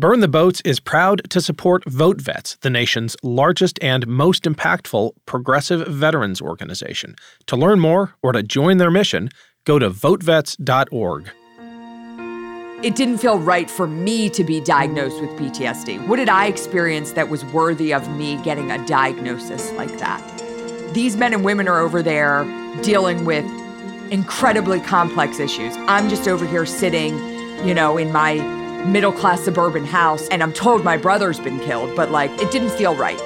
Burn the Boats is proud to support Vote Vets, the nation's largest and most impactful progressive veterans organization. To learn more or to join their mission, go to votevets.org. It didn't feel right for me to be diagnosed with PTSD. What did I experience that was worthy of me getting a diagnosis like that? These men and women are over there dealing with incredibly complex issues. I'm just over here sitting, you know, in my middle class suburban house, and I'm told my brother's been killed, but like it didn't feel right.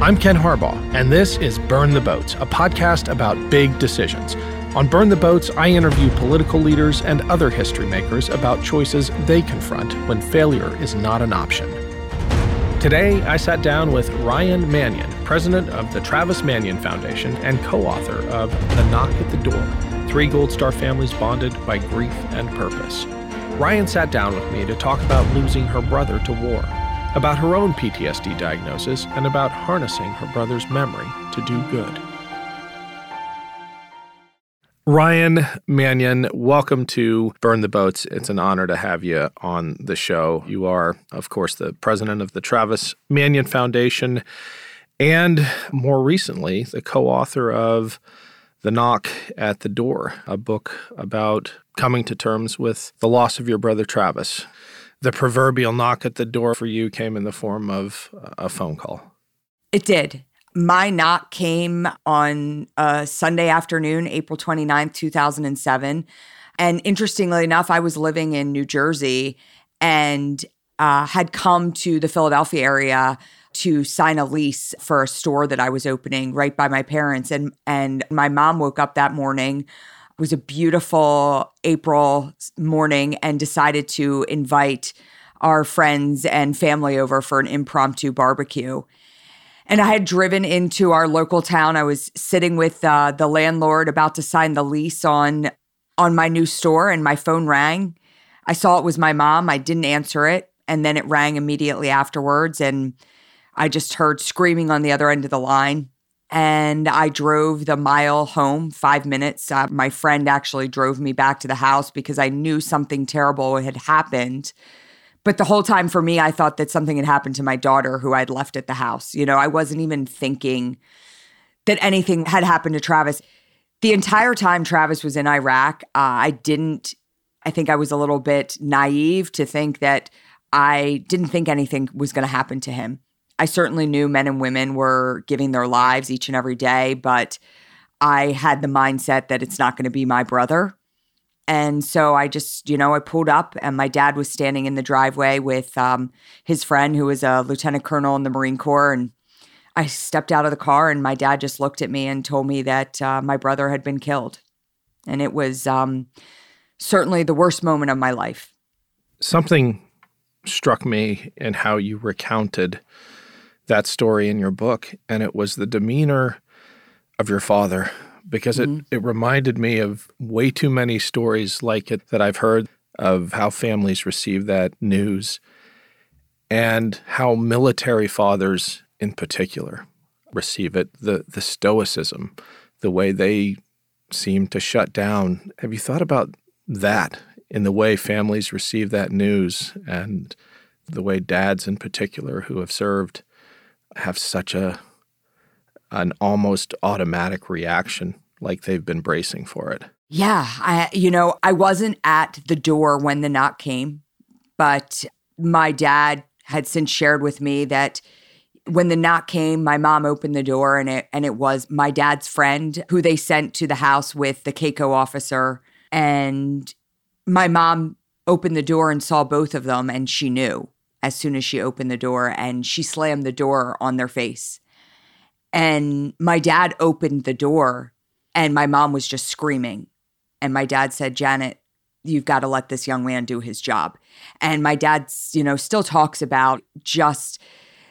I'm Ken Harbaugh, and this is Burn the Boats, a podcast about big decisions. On Burn the Boats, I interview political leaders and other history makers about choices they confront when failure is not an option. Today, I sat down with Ryan Manion, president of the Travis Manion Foundation and co author of The Knock at the Door Three Gold Star Families Bonded by Grief and Purpose. Ryan sat down with me to talk about losing her brother to war, about her own PTSD diagnosis, and about harnessing her brother's memory to do good. Ryan Manion, welcome to Burn the Boats. It's an honor to have you on the show. You are, of course, the president of the Travis Manion Foundation and more recently, the co author of The Knock at the Door, a book about coming to terms with the loss of your brother Travis. The proverbial knock at the door for you came in the form of a phone call. It did. My knock came on a Sunday afternoon, April 29th, 2007. And interestingly enough, I was living in New Jersey and uh, had come to the Philadelphia area to sign a lease for a store that I was opening right by my parents. And and my mom woke up that morning was a beautiful April morning and decided to invite our friends and family over for an impromptu barbecue. And I had driven into our local town. I was sitting with uh, the landlord about to sign the lease on on my new store, and my phone rang. I saw it was my mom. I didn't answer it, and then it rang immediately afterwards, and I just heard screaming on the other end of the line and I drove the mile home, five minutes. Uh, my friend actually drove me back to the house because I knew something terrible had happened. But the whole time for me, I thought that something had happened to my daughter who I'd left at the house. You know, I wasn't even thinking that anything had happened to Travis. The entire time Travis was in Iraq, uh, I didn't, I think I was a little bit naive to think that I didn't think anything was going to happen to him. I certainly knew men and women were giving their lives each and every day, but I had the mindset that it's not going to be my brother. And so I just, you know, I pulled up and my dad was standing in the driveway with um, his friend who was a lieutenant colonel in the Marine Corps. And I stepped out of the car and my dad just looked at me and told me that uh, my brother had been killed. And it was um, certainly the worst moment of my life. Something struck me in how you recounted that story in your book, and it was the demeanor of your father because mm-hmm. it, it reminded me of way too many stories like it that I've heard of how families receive that news and how military fathers in particular receive it the the stoicism the way they seem to shut down have you thought about that in the way families receive that news and the way dads in particular who have served have such a an almost automatic reaction like they've been bracing for it. Yeah, I you know, I wasn't at the door when the knock came, but my dad had since shared with me that when the knock came, my mom opened the door and it and it was my dad's friend who they sent to the house with the CACO officer and my mom opened the door and saw both of them and she knew as soon as she opened the door and she slammed the door on their face. And my dad opened the door and my mom was just screaming. And my dad said, Janet, you've got to let this young man do his job. And my dad, you know, still talks about just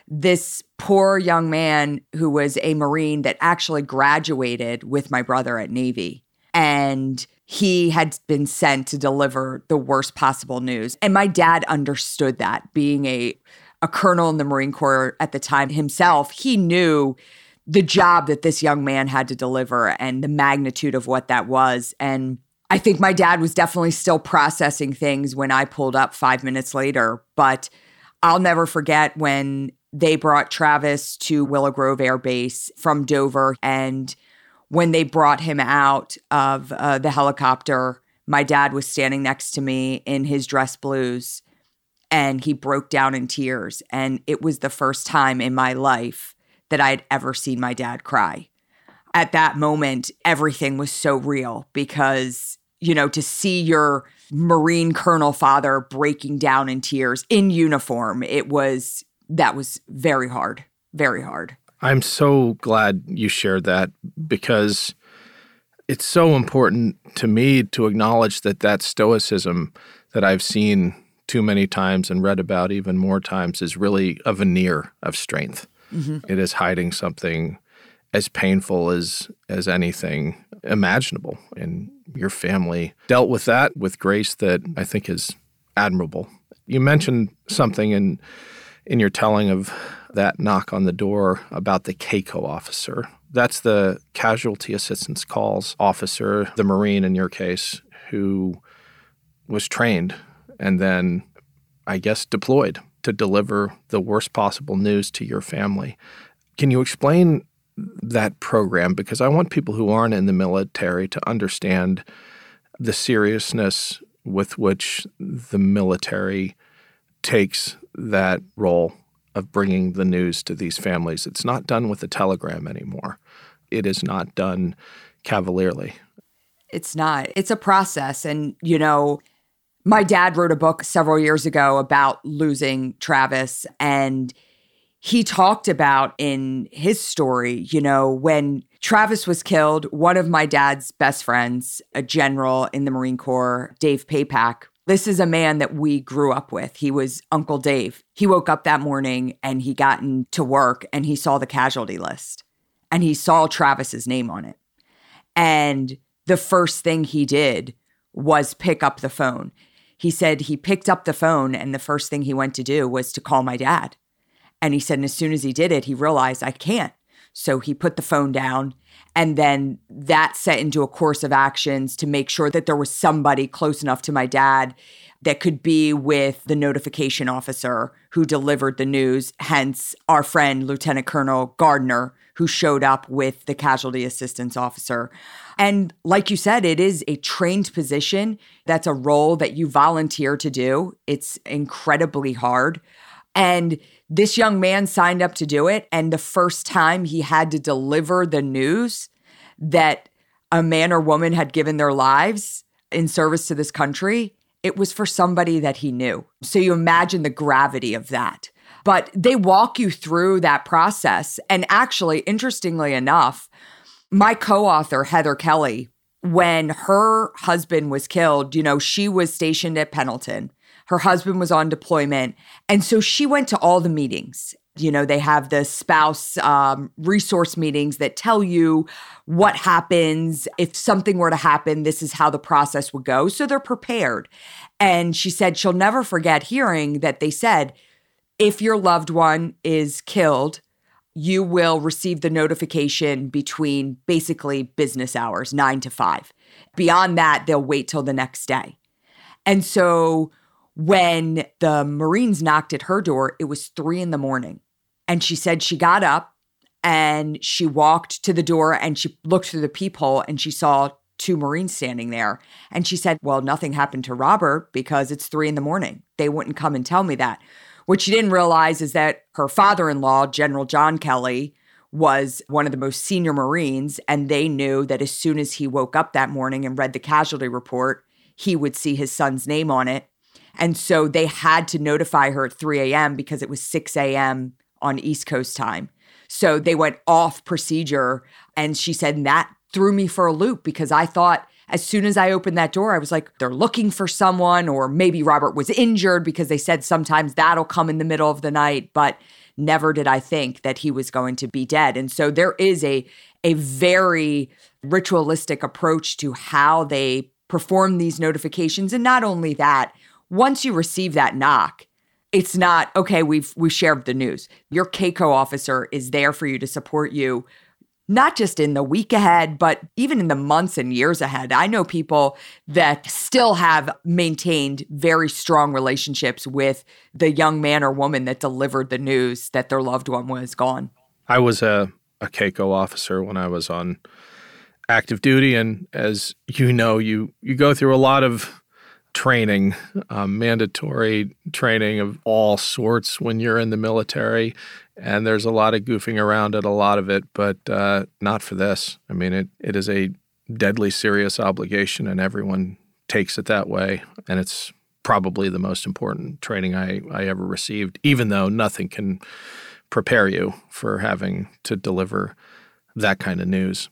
this poor young man who was a Marine that actually graduated with my brother at Navy. And he had been sent to deliver the worst possible news. And my dad understood that being a a colonel in the Marine Corps at the time himself, he knew the job that this young man had to deliver and the magnitude of what that was. And I think my dad was definitely still processing things when I pulled up five minutes later. But I'll never forget when they brought Travis to Willow Grove Air Base from Dover. And when they brought him out of uh, the helicopter, my dad was standing next to me in his dress blues and he broke down in tears. And it was the first time in my life that I'd ever seen my dad cry. At that moment, everything was so real because, you know, to see your Marine Colonel father breaking down in tears in uniform, it was, that was very hard, very hard. I'm so glad you shared that because it's so important to me to acknowledge that that stoicism that I've seen too many times and read about even more times is really a veneer of strength. Mm-hmm. It is hiding something as painful as as anything imaginable and your family dealt with that with grace that I think is admirable. You mentioned something in in your telling of that knock on the door about the CACO officer. That's the casualty assistance calls officer, the Marine in your case, who was trained and then I guess deployed to deliver the worst possible news to your family. Can you explain that program? Because I want people who aren't in the military to understand the seriousness with which the military takes that role of bringing the news to these families. It's not done with a telegram anymore. It is not done cavalierly. It's not. It's a process. And, you know, my dad wrote a book several years ago about losing Travis. And he talked about in his story, you know, when Travis was killed, one of my dad's best friends, a general in the Marine Corps, Dave Papak, this is a man that we grew up with. He was Uncle Dave. He woke up that morning and he got into work and he saw the casualty list and he saw Travis's name on it. And the first thing he did was pick up the phone he said he picked up the phone and the first thing he went to do was to call my dad. And he said, and as soon as he did it, he realized I can't. So he put the phone down. And then that set into a course of actions to make sure that there was somebody close enough to my dad that could be with the notification officer who delivered the news, hence our friend, Lieutenant Colonel Gardner, who showed up with the casualty assistance officer. And like you said, it is a trained position. That's a role that you volunteer to do. It's incredibly hard. And this young man signed up to do it. And the first time he had to deliver the news that a man or woman had given their lives in service to this country, it was for somebody that he knew. So you imagine the gravity of that. But they walk you through that process. And actually, interestingly enough, my co author, Heather Kelly, when her husband was killed, you know, she was stationed at Pendleton. Her husband was on deployment. And so she went to all the meetings. You know, they have the spouse um, resource meetings that tell you what happens. If something were to happen, this is how the process would go. So they're prepared. And she said she'll never forget hearing that they said, if your loved one is killed, you will receive the notification between basically business hours, nine to five. Beyond that, they'll wait till the next day. And so when the Marines knocked at her door, it was three in the morning. And she said she got up and she walked to the door and she looked through the peephole and she saw two Marines standing there. And she said, Well, nothing happened to Robert because it's three in the morning. They wouldn't come and tell me that. What she didn't realize is that her father in law, General John Kelly, was one of the most senior Marines. And they knew that as soon as he woke up that morning and read the casualty report, he would see his son's name on it. And so they had to notify her at 3 a.m. because it was 6 a.m. on East Coast time. So they went off procedure. And she said, that threw me for a loop because I thought as soon as I opened that door, I was like, they're looking for someone, or maybe Robert was injured because they said sometimes that'll come in the middle of the night. But never did I think that he was going to be dead. And so there is a a very ritualistic approach to how they perform these notifications. And not only that, once you receive that knock, it's not okay, we've we shared the news. Your CACO officer is there for you to support you not just in the week ahead, but even in the months and years ahead. I know people that still have maintained very strong relationships with the young man or woman that delivered the news that their loved one was gone. I was a, a CACO officer when I was on active duty. And as you know, you, you go through a lot of training, um, mandatory training of all sorts when you're in the military. And there's a lot of goofing around at a lot of it, but uh, not for this. I mean, it, it is a deadly serious obligation, and everyone takes it that way. And it's probably the most important training I, I ever received, even though nothing can prepare you for having to deliver that kind of news.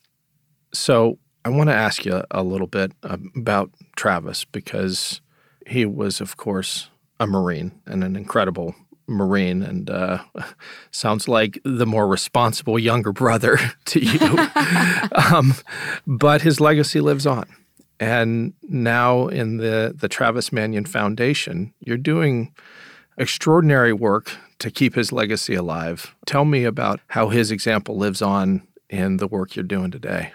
So, I want to ask you a little bit about Travis because he was, of course, a Marine and an incredible Marine, and uh, sounds like the more responsible younger brother to you. um, but his legacy lives on. And now in the, the Travis Manion Foundation, you're doing extraordinary work to keep his legacy alive. Tell me about how his example lives on in the work you're doing today.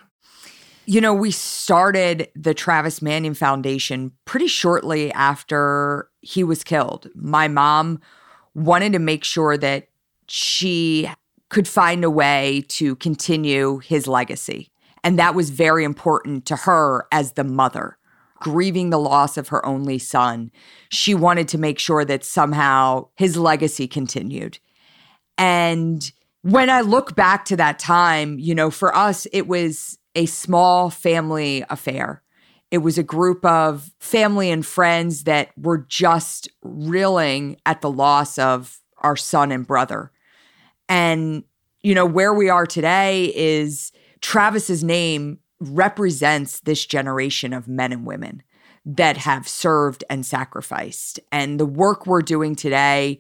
You know, we started the Travis Manion Foundation pretty shortly after he was killed. My mom wanted to make sure that she could find a way to continue his legacy. And that was very important to her as the mother, grieving the loss of her only son. She wanted to make sure that somehow his legacy continued. And when I look back to that time, you know, for us, it was a small family affair. It was a group of family and friends that were just reeling at the loss of our son and brother. And, you know, where we are today is Travis's name represents this generation of men and women that have served and sacrificed. And the work we're doing today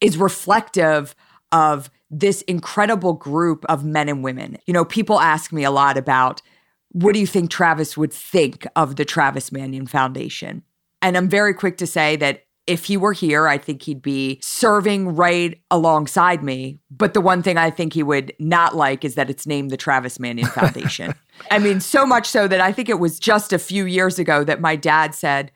is reflective of this incredible group of men and women. You know, people ask me a lot about what do you think Travis would think of the Travis Manion Foundation? And I'm very quick to say that if he were here, I think he'd be serving right alongside me. But the one thing I think he would not like is that it's named the Travis Manion Foundation. I mean, so much so that I think it was just a few years ago that my dad said,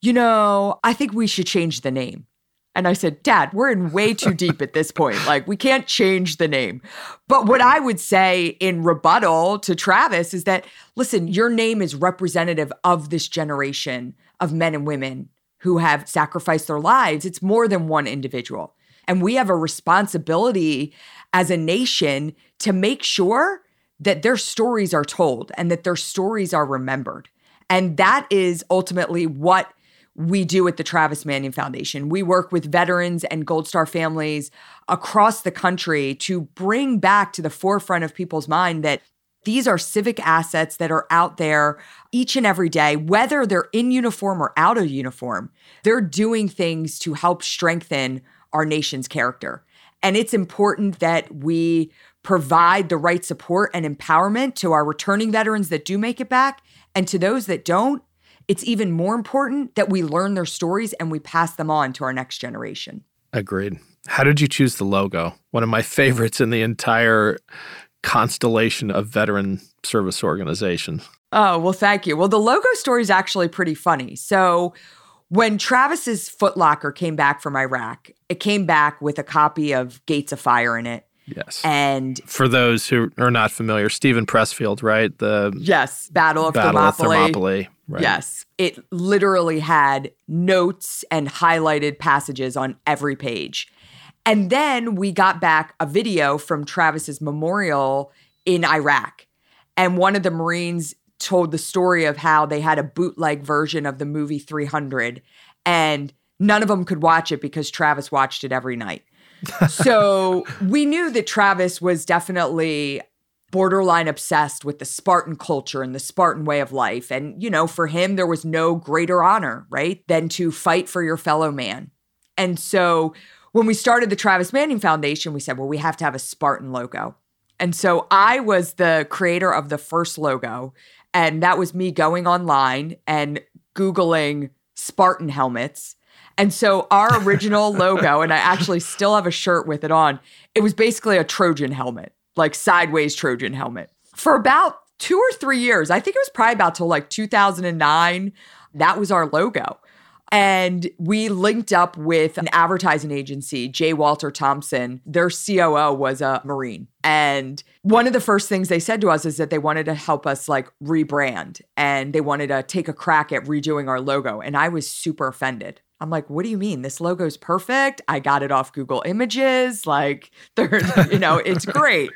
you know, I think we should change the name. And I said, Dad, we're in way too deep at this point. Like, we can't change the name. But what I would say in rebuttal to Travis is that, listen, your name is representative of this generation of men and women who have sacrificed their lives. It's more than one individual. And we have a responsibility as a nation to make sure that their stories are told and that their stories are remembered. And that is ultimately what we do at the Travis Manion Foundation. We work with veterans and Gold Star families across the country to bring back to the forefront of people's mind that these are civic assets that are out there each and every day, whether they're in uniform or out of uniform. They're doing things to help strengthen our nation's character. And it's important that we provide the right support and empowerment to our returning veterans that do make it back and to those that don't it's even more important that we learn their stories and we pass them on to our next generation. Agreed. How did you choose the logo? One of my favorites in the entire constellation of veteran service organizations. Oh, well, thank you. Well, the logo story is actually pretty funny. So, when Travis's Footlocker came back from Iraq, it came back with a copy of Gates of Fire in it. Yes. And for those who are not familiar, Steven Pressfield, right? The Yes, Battle of Battle Thermopylae. Of Thermopylae right. Yes. It literally had notes and highlighted passages on every page. And then we got back a video from Travis's memorial in Iraq. And one of the Marines told the story of how they had a bootleg version of the movie 300 and none of them could watch it because Travis watched it every night so we knew that Travis was definitely borderline obsessed with the Spartan culture and the Spartan way of life. And, you know, for him, there was no greater honor, right, than to fight for your fellow man. And so when we started the Travis Manion Foundation, we said, well, we have to have a Spartan logo. And so I was the creator of the first logo. And that was me going online and Googling Spartan helmets and so our original logo, and I actually still have a shirt with it on, it was basically a Trojan helmet, like sideways Trojan helmet. for about two or three years. I think it was probably about till like 2009. That was our logo. And we linked up with an advertising agency, J. Walter Thompson. Their COO was a Marine. And one of the first things they said to us is that they wanted to help us like rebrand and they wanted to take a crack at redoing our logo. And I was super offended. I'm like, what do you mean? This logo's perfect. I got it off Google Images. Like, they're, you know, it's great.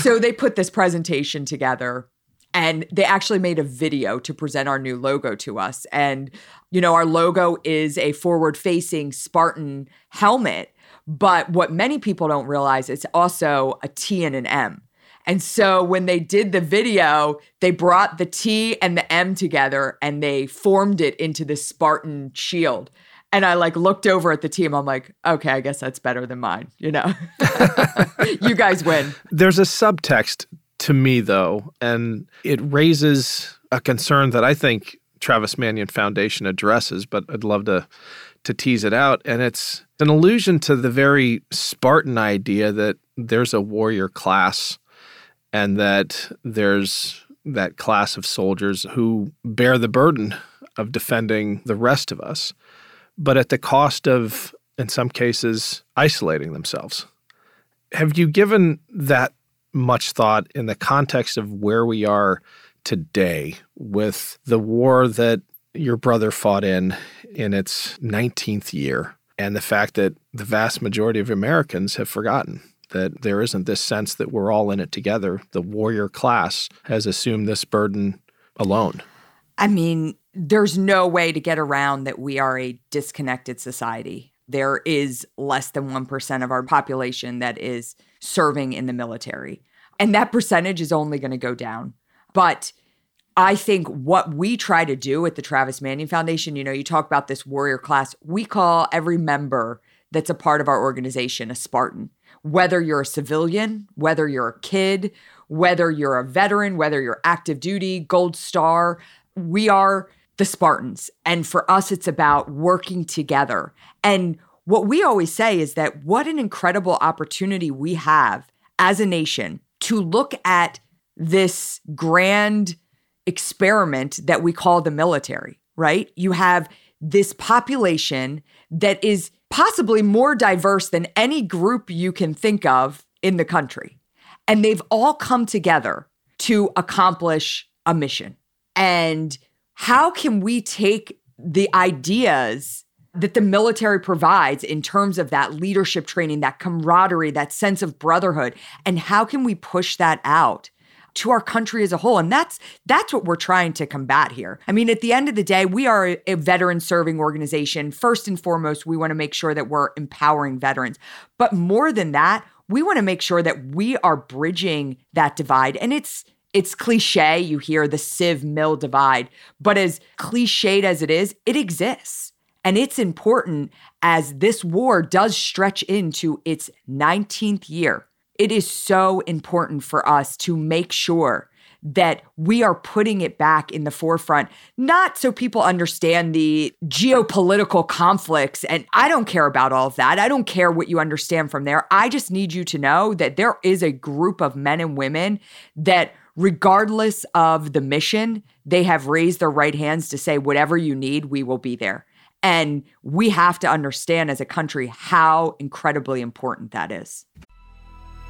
so they put this presentation together and they actually made a video to present our new logo to us. And, you know, our logo is a forward facing Spartan helmet. But what many people don't realize, it's also a T and an M. And so when they did the video, they brought the T and the M together and they formed it into this Spartan shield. And I like looked over at the team. I'm like, okay, I guess that's better than mine. You know, you guys win. There's a subtext to me, though, and it raises a concern that I think Travis Manion Foundation addresses, but I'd love to to tease it out. And it's an allusion to the very Spartan idea that there's a warrior class and that there's that class of soldiers who bear the burden of defending the rest of us, but at the cost of, in some cases, isolating themselves. Have you given that much thought in the context of where we are today with the war that your brother fought in in its 19th year and the fact that the vast majority of Americans have forgotten that there isn't this sense that we're all in it together. The warrior class has assumed this burden alone. I mean, there's no way to get around that we are a disconnected society. There is less than 1% of our population that is serving in the military. And that percentage is only going to go down. But I think what we try to do at the Travis Manion Foundation, you know, you talk about this warrior class, we call every member that's a part of our organization a Spartan. Whether you're a civilian, whether you're a kid, whether you're a veteran, whether you're active duty, gold star, we are the Spartans. And for us, it's about working together. And what we always say is that what an incredible opportunity we have as a nation to look at this grand experiment that we call the military, right? You have this population that is possibly more diverse than any group you can think of in the country. And they've all come together to accomplish a mission. And how can we take the ideas that the military provides in terms of that leadership training, that camaraderie, that sense of brotherhood, and how can we push that out? To our country as a whole. And that's that's what we're trying to combat here. I mean at the end of the day we are a veteran serving organization. First and foremost we want to make sure that we're empowering veterans. But more than that we want to make sure that we are bridging that divide. And it's it's cliche you hear the civ mil divide but as cliched as it is it exists. And it's important as this war does stretch into its 19th year. It is so important for us to make sure that we are putting it back in the forefront, not so people understand the geopolitical conflicts. And I don't care about all of that. I don't care what you understand from there. I just need you to know that there is a group of men and women that, regardless of the mission, they have raised their right hands to say, whatever you need, we will be there. And we have to understand as a country how incredibly important that is.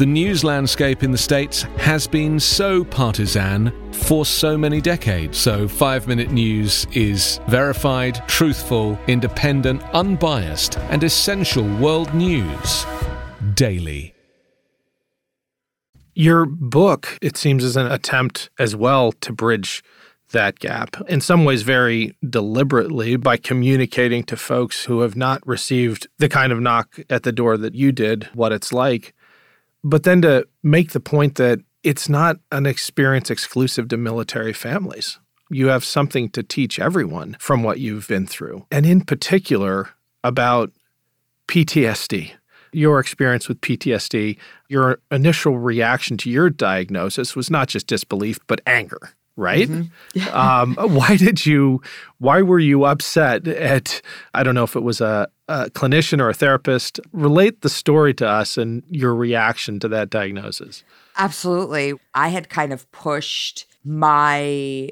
the news landscape in the States has been so partisan for so many decades. So, Five Minute News is verified, truthful, independent, unbiased, and essential world news daily. Your book, it seems, is an attempt as well to bridge that gap, in some ways, very deliberately by communicating to folks who have not received the kind of knock at the door that you did what it's like but then to make the point that it's not an experience exclusive to military families. You have something to teach everyone from what you've been through, and in particular about PTSD, your experience with PTSD, your initial reaction to your diagnosis was not just disbelief, but anger, right? Mm-hmm. um, why did you, why were you upset at, I don't know if it was a, a clinician or a therapist? Relate the story to us and your reaction to that diagnosis. Absolutely. I had kind of pushed my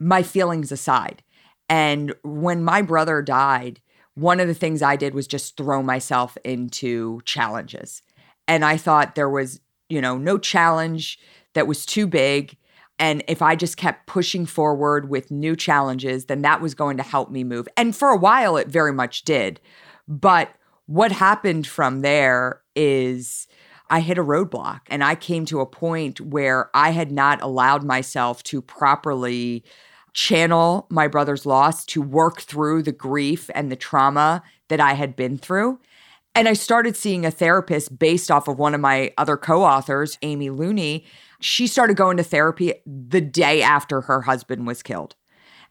my feelings aside. And when my brother died, one of the things I did was just throw myself into challenges. And I thought there was, you know, no challenge that was too big. And if I just kept pushing forward with new challenges, then that was going to help me move. And for a while, it very much did. But what happened from there is I hit a roadblock and I came to a point where I had not allowed myself to properly channel my brother's loss to work through the grief and the trauma that I had been through. And I started seeing a therapist based off of one of my other co authors, Amy Looney. She started going to therapy the day after her husband was killed.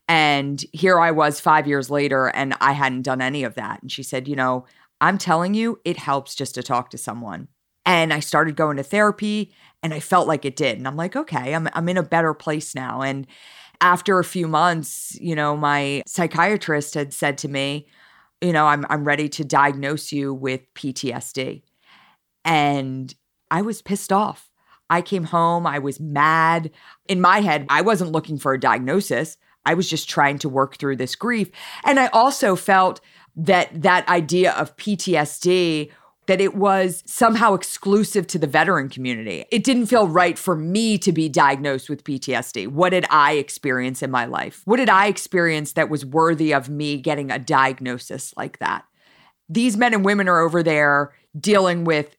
And here I was five years later, and I hadn't done any of that. And she said, You know, I'm telling you, it helps just to talk to someone. And I started going to therapy, and I felt like it did. And I'm like, okay, I'm, I'm in a better place now. And after a few months, you know, my psychiatrist had said to me, you know, I'm I'm ready to diagnose you with PTSD. And I was pissed off. I came home, I was mad. In my head, I wasn't looking for a diagnosis. I was just trying to work through this grief. And I also felt that that idea of PTSD that it was somehow exclusive to the veteran community. It didn't feel right for me to be diagnosed with PTSD. What did I experience in my life? What did I experience that was worthy of me getting a diagnosis like that? These men and women are over there dealing with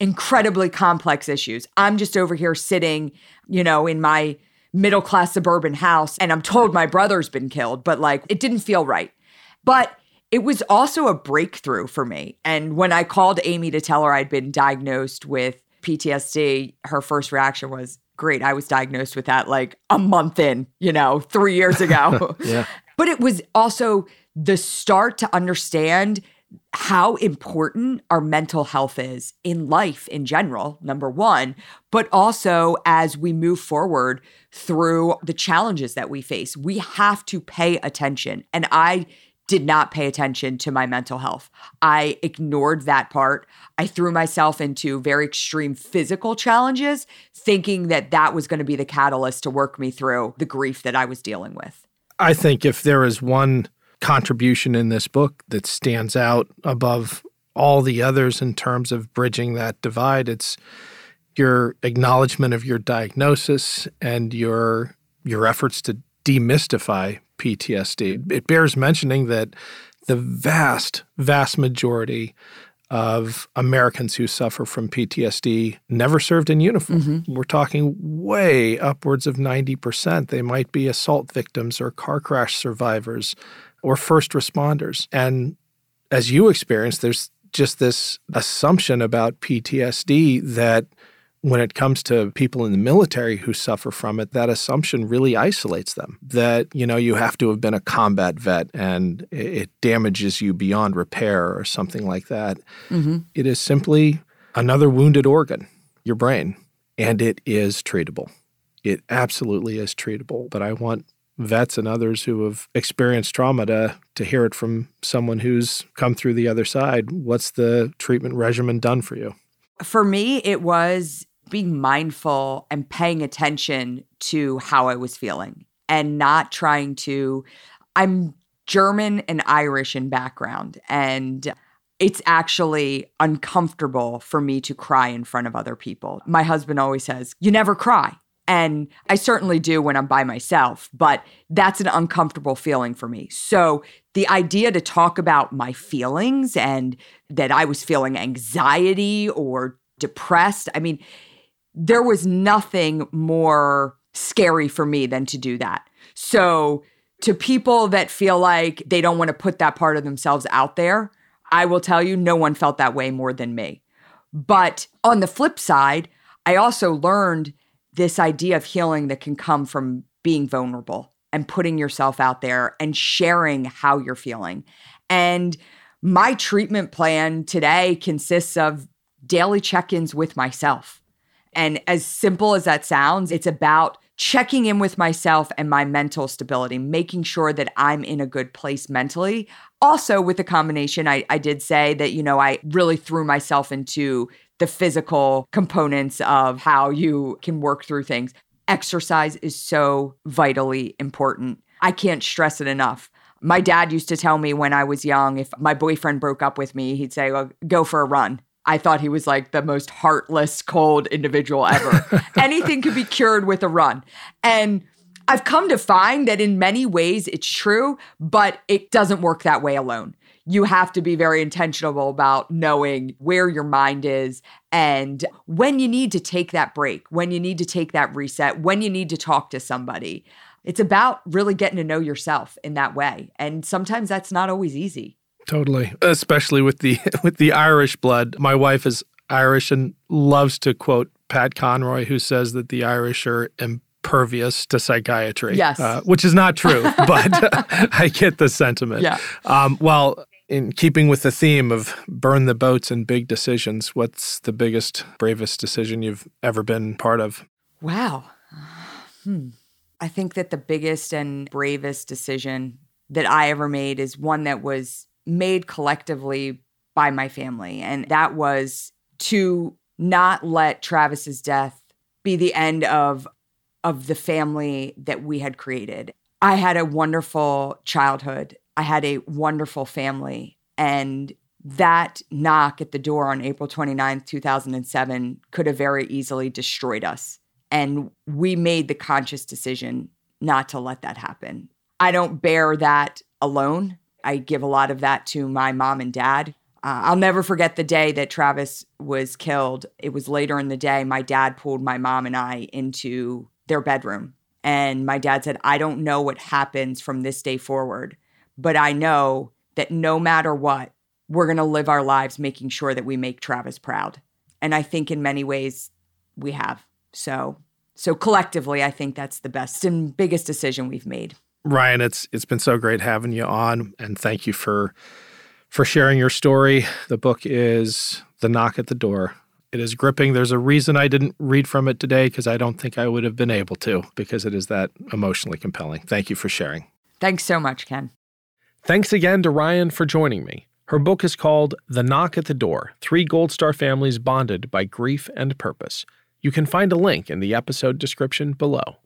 incredibly complex issues. I'm just over here sitting, you know, in my middle class suburban house and I'm told my brother's been killed, but like it didn't feel right. But it was also a breakthrough for me. And when I called Amy to tell her I'd been diagnosed with PTSD, her first reaction was, Great, I was diagnosed with that like a month in, you know, three years ago. yeah. But it was also the start to understand how important our mental health is in life in general, number one, but also as we move forward through the challenges that we face. We have to pay attention. And I did not pay attention to my mental health. I ignored that part. I threw myself into very extreme physical challenges, thinking that that was going to be the catalyst to work me through the grief that I was dealing with. I think if there is one contribution in this book that stands out above all the others in terms of bridging that divide, it's your acknowledgement of your diagnosis and your your efforts to demystify PTSD. It bears mentioning that the vast, vast majority of Americans who suffer from PTSD never served in uniform. Mm-hmm. We're talking way upwards of 90%. They might be assault victims or car crash survivors or first responders. And as you experience, there's just this assumption about PTSD that when it comes to people in the military who suffer from it, that assumption really isolates them. That, you know, you have to have been a combat vet and it damages you beyond repair or something like that. Mm-hmm. It is simply another wounded organ, your brain, and it is treatable. It absolutely is treatable. But I want vets and others who have experienced trauma to, to hear it from someone who's come through the other side. What's the treatment regimen done for you? For me, it was being mindful and paying attention to how I was feeling and not trying to. I'm German and Irish in background, and it's actually uncomfortable for me to cry in front of other people. My husband always says, You never cry. And I certainly do when I'm by myself, but that's an uncomfortable feeling for me. So the idea to talk about my feelings and that I was feeling anxiety or depressed, I mean, there was nothing more scary for me than to do that. So, to people that feel like they don't want to put that part of themselves out there, I will tell you, no one felt that way more than me. But on the flip side, I also learned this idea of healing that can come from being vulnerable and putting yourself out there and sharing how you're feeling. And My treatment plan today consists of daily check ins with myself. And as simple as that sounds, it's about checking in with myself and my mental stability, making sure that I'm in a good place mentally. Also, with the combination, I, I did say that, you know, I really threw myself into the physical components of how you can work through things. Exercise is so vitally important. I can't stress it enough. My dad used to tell me when I was young, if my boyfriend broke up with me, he'd say, well, go for a run. I thought he was like the most heartless, cold individual ever. Anything could be cured with a run. And I've come to find that in many ways it's true, but it doesn't work that way alone. You have to be very intentional about knowing where your mind is and when you need to take that break, when you need to take that reset, when you need to talk to somebody. It's about really getting to know yourself in that way. And sometimes that's not always easy. Totally, especially with the with the Irish blood. My wife is Irish and loves to quote Pat Conroy, who says that the Irish are impervious to psychiatry. Yes, uh, which is not true, but I get the sentiment. Yeah. Um, well, in keeping with the theme of burn the boats and big decisions, what's the biggest, bravest decision you've ever been part of? Wow. Hmm. I think that the biggest and bravest decision that I ever made is one that was made collectively by my family. And that was to not let Travis's death be the end of of the family that we had created. I had a wonderful childhood. I had a wonderful family and that knock at the door on April 29th, 2007 could have very easily destroyed us. And we made the conscious decision not to let that happen. I don't bear that alone. I give a lot of that to my mom and dad. Uh, I'll never forget the day that Travis was killed. It was later in the day. My dad pulled my mom and I into their bedroom. And my dad said, I don't know what happens from this day forward, but I know that no matter what, we're going to live our lives making sure that we make Travis proud. And I think in many ways we have. So, so collectively, I think that's the best and biggest decision we've made. Ryan, it's it's been so great having you on, and thank you for for sharing your story. The book is The Knock at the Door. It is gripping. There's a reason I didn't read from it today because I don't think I would have been able to because it is that emotionally compelling. Thank you for sharing. Thanks so much, Ken. Thanks again to Ryan for joining me. Her book is called The Knock at the Door Three Gold Star Families Bonded by Grief and Purpose. You can find a link in the episode description below.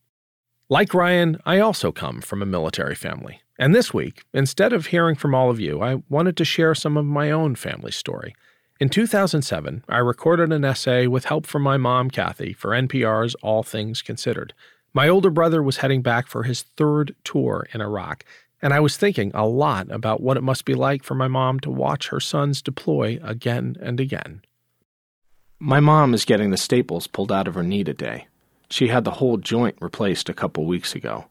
Like Ryan, I also come from a military family. And this week, instead of hearing from all of you, I wanted to share some of my own family story. In 2007, I recorded an essay with help from my mom, Kathy, for NPR's All Things Considered. My older brother was heading back for his third tour in Iraq, and I was thinking a lot about what it must be like for my mom to watch her sons deploy again and again. My mom is getting the staples pulled out of her knee today. She had the whole joint replaced a couple weeks ago.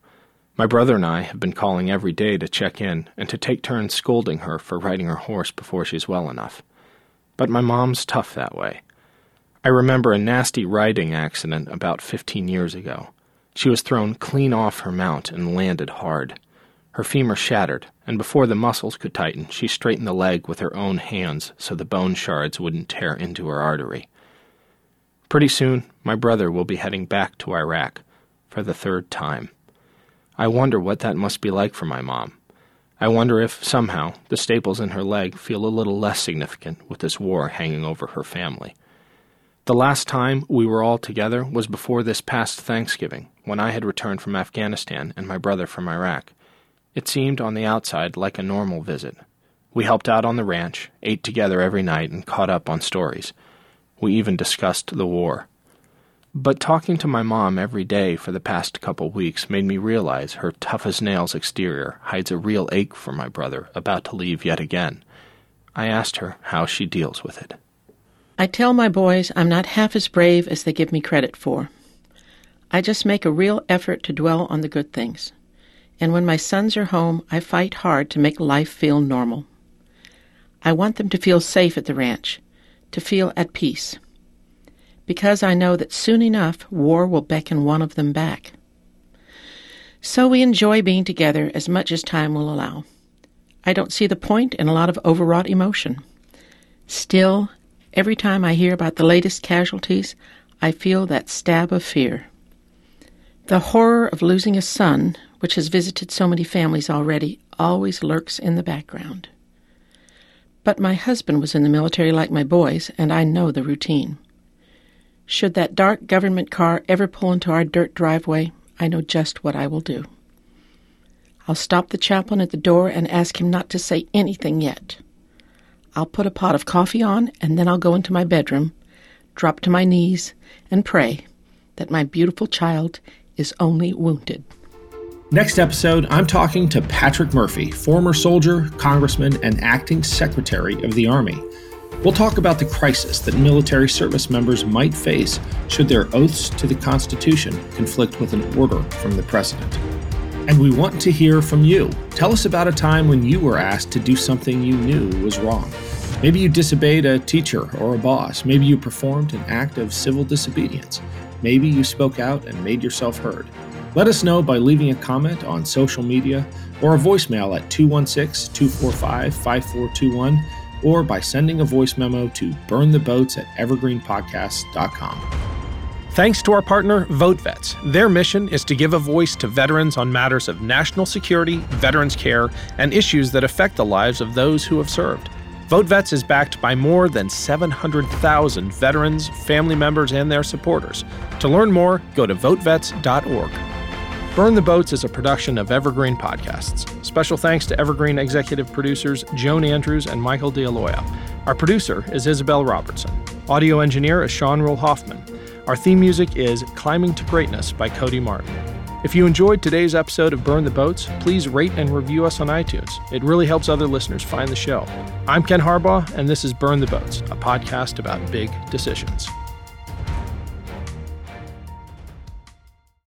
My brother and I have been calling every day to check in and to take turns scolding her for riding her horse before she's well enough. But my mom's tough that way. I remember a nasty riding accident about 15 years ago. She was thrown clean off her mount and landed hard. Her femur shattered, and before the muscles could tighten, she straightened the leg with her own hands so the bone shards wouldn't tear into her artery. Pretty soon, my brother will be heading back to Iraq for the third time. I wonder what that must be like for my mom. I wonder if, somehow, the staples in her leg feel a little less significant with this war hanging over her family. The last time we were all together was before this past Thanksgiving, when I had returned from Afghanistan and my brother from Iraq. It seemed on the outside like a normal visit. We helped out on the ranch, ate together every night, and caught up on stories. We even discussed the war. But talking to my mom every day for the past couple weeks made me realize her tough as nails exterior hides a real ache for my brother about to leave yet again. I asked her how she deals with it. I tell my boys I'm not half as brave as they give me credit for. I just make a real effort to dwell on the good things. And when my sons are home, I fight hard to make life feel normal. I want them to feel safe at the ranch to feel at peace, because I know that soon enough war will beckon one of them back. So we enjoy being together as much as time will allow. I don't see the point in a lot of overwrought emotion. Still, every time I hear about the latest casualties, I feel that stab of fear. The horror of losing a son, which has visited so many families already, always lurks in the background. But my husband was in the military like my boys, and I know the routine. Should that dark government car ever pull into our dirt driveway, I know just what I will do. I'll stop the chaplain at the door and ask him not to say anything yet. I'll put a pot of coffee on, and then I'll go into my bedroom, drop to my knees, and pray that my beautiful child is only wounded. Next episode, I'm talking to Patrick Murphy, former soldier, congressman, and acting secretary of the Army. We'll talk about the crisis that military service members might face should their oaths to the Constitution conflict with an order from the President. And we want to hear from you. Tell us about a time when you were asked to do something you knew was wrong. Maybe you disobeyed a teacher or a boss. Maybe you performed an act of civil disobedience. Maybe you spoke out and made yourself heard. Let us know by leaving a comment on social media or a voicemail at 216 245 5421 or by sending a voice memo to burntheboats at evergreenpodcasts.com. Thanks to our partner, VoteVets. Their mission is to give a voice to veterans on matters of national security, veterans care, and issues that affect the lives of those who have served. VoteVets is backed by more than 700,000 veterans, family members, and their supporters. To learn more, go to votevets.org. Burn the Boats is a production of Evergreen Podcasts. Special thanks to Evergreen executive producers Joan Andrews and Michael D'Aloia. Our producer is Isabel Robertson. Audio engineer is Sean Rule Hoffman. Our theme music is Climbing to Greatness by Cody Martin. If you enjoyed today's episode of Burn the Boats, please rate and review us on iTunes. It really helps other listeners find the show. I'm Ken Harbaugh, and this is Burn the Boats, a podcast about big decisions.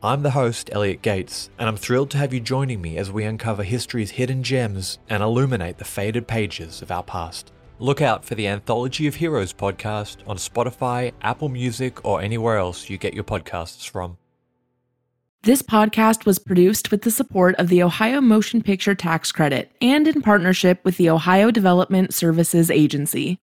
I'm the host, Elliot Gates, and I'm thrilled to have you joining me as we uncover history's hidden gems and illuminate the faded pages of our past. Look out for the Anthology of Heroes podcast on Spotify, Apple Music, or anywhere else you get your podcasts from. This podcast was produced with the support of the Ohio Motion Picture Tax Credit and in partnership with the Ohio Development Services Agency.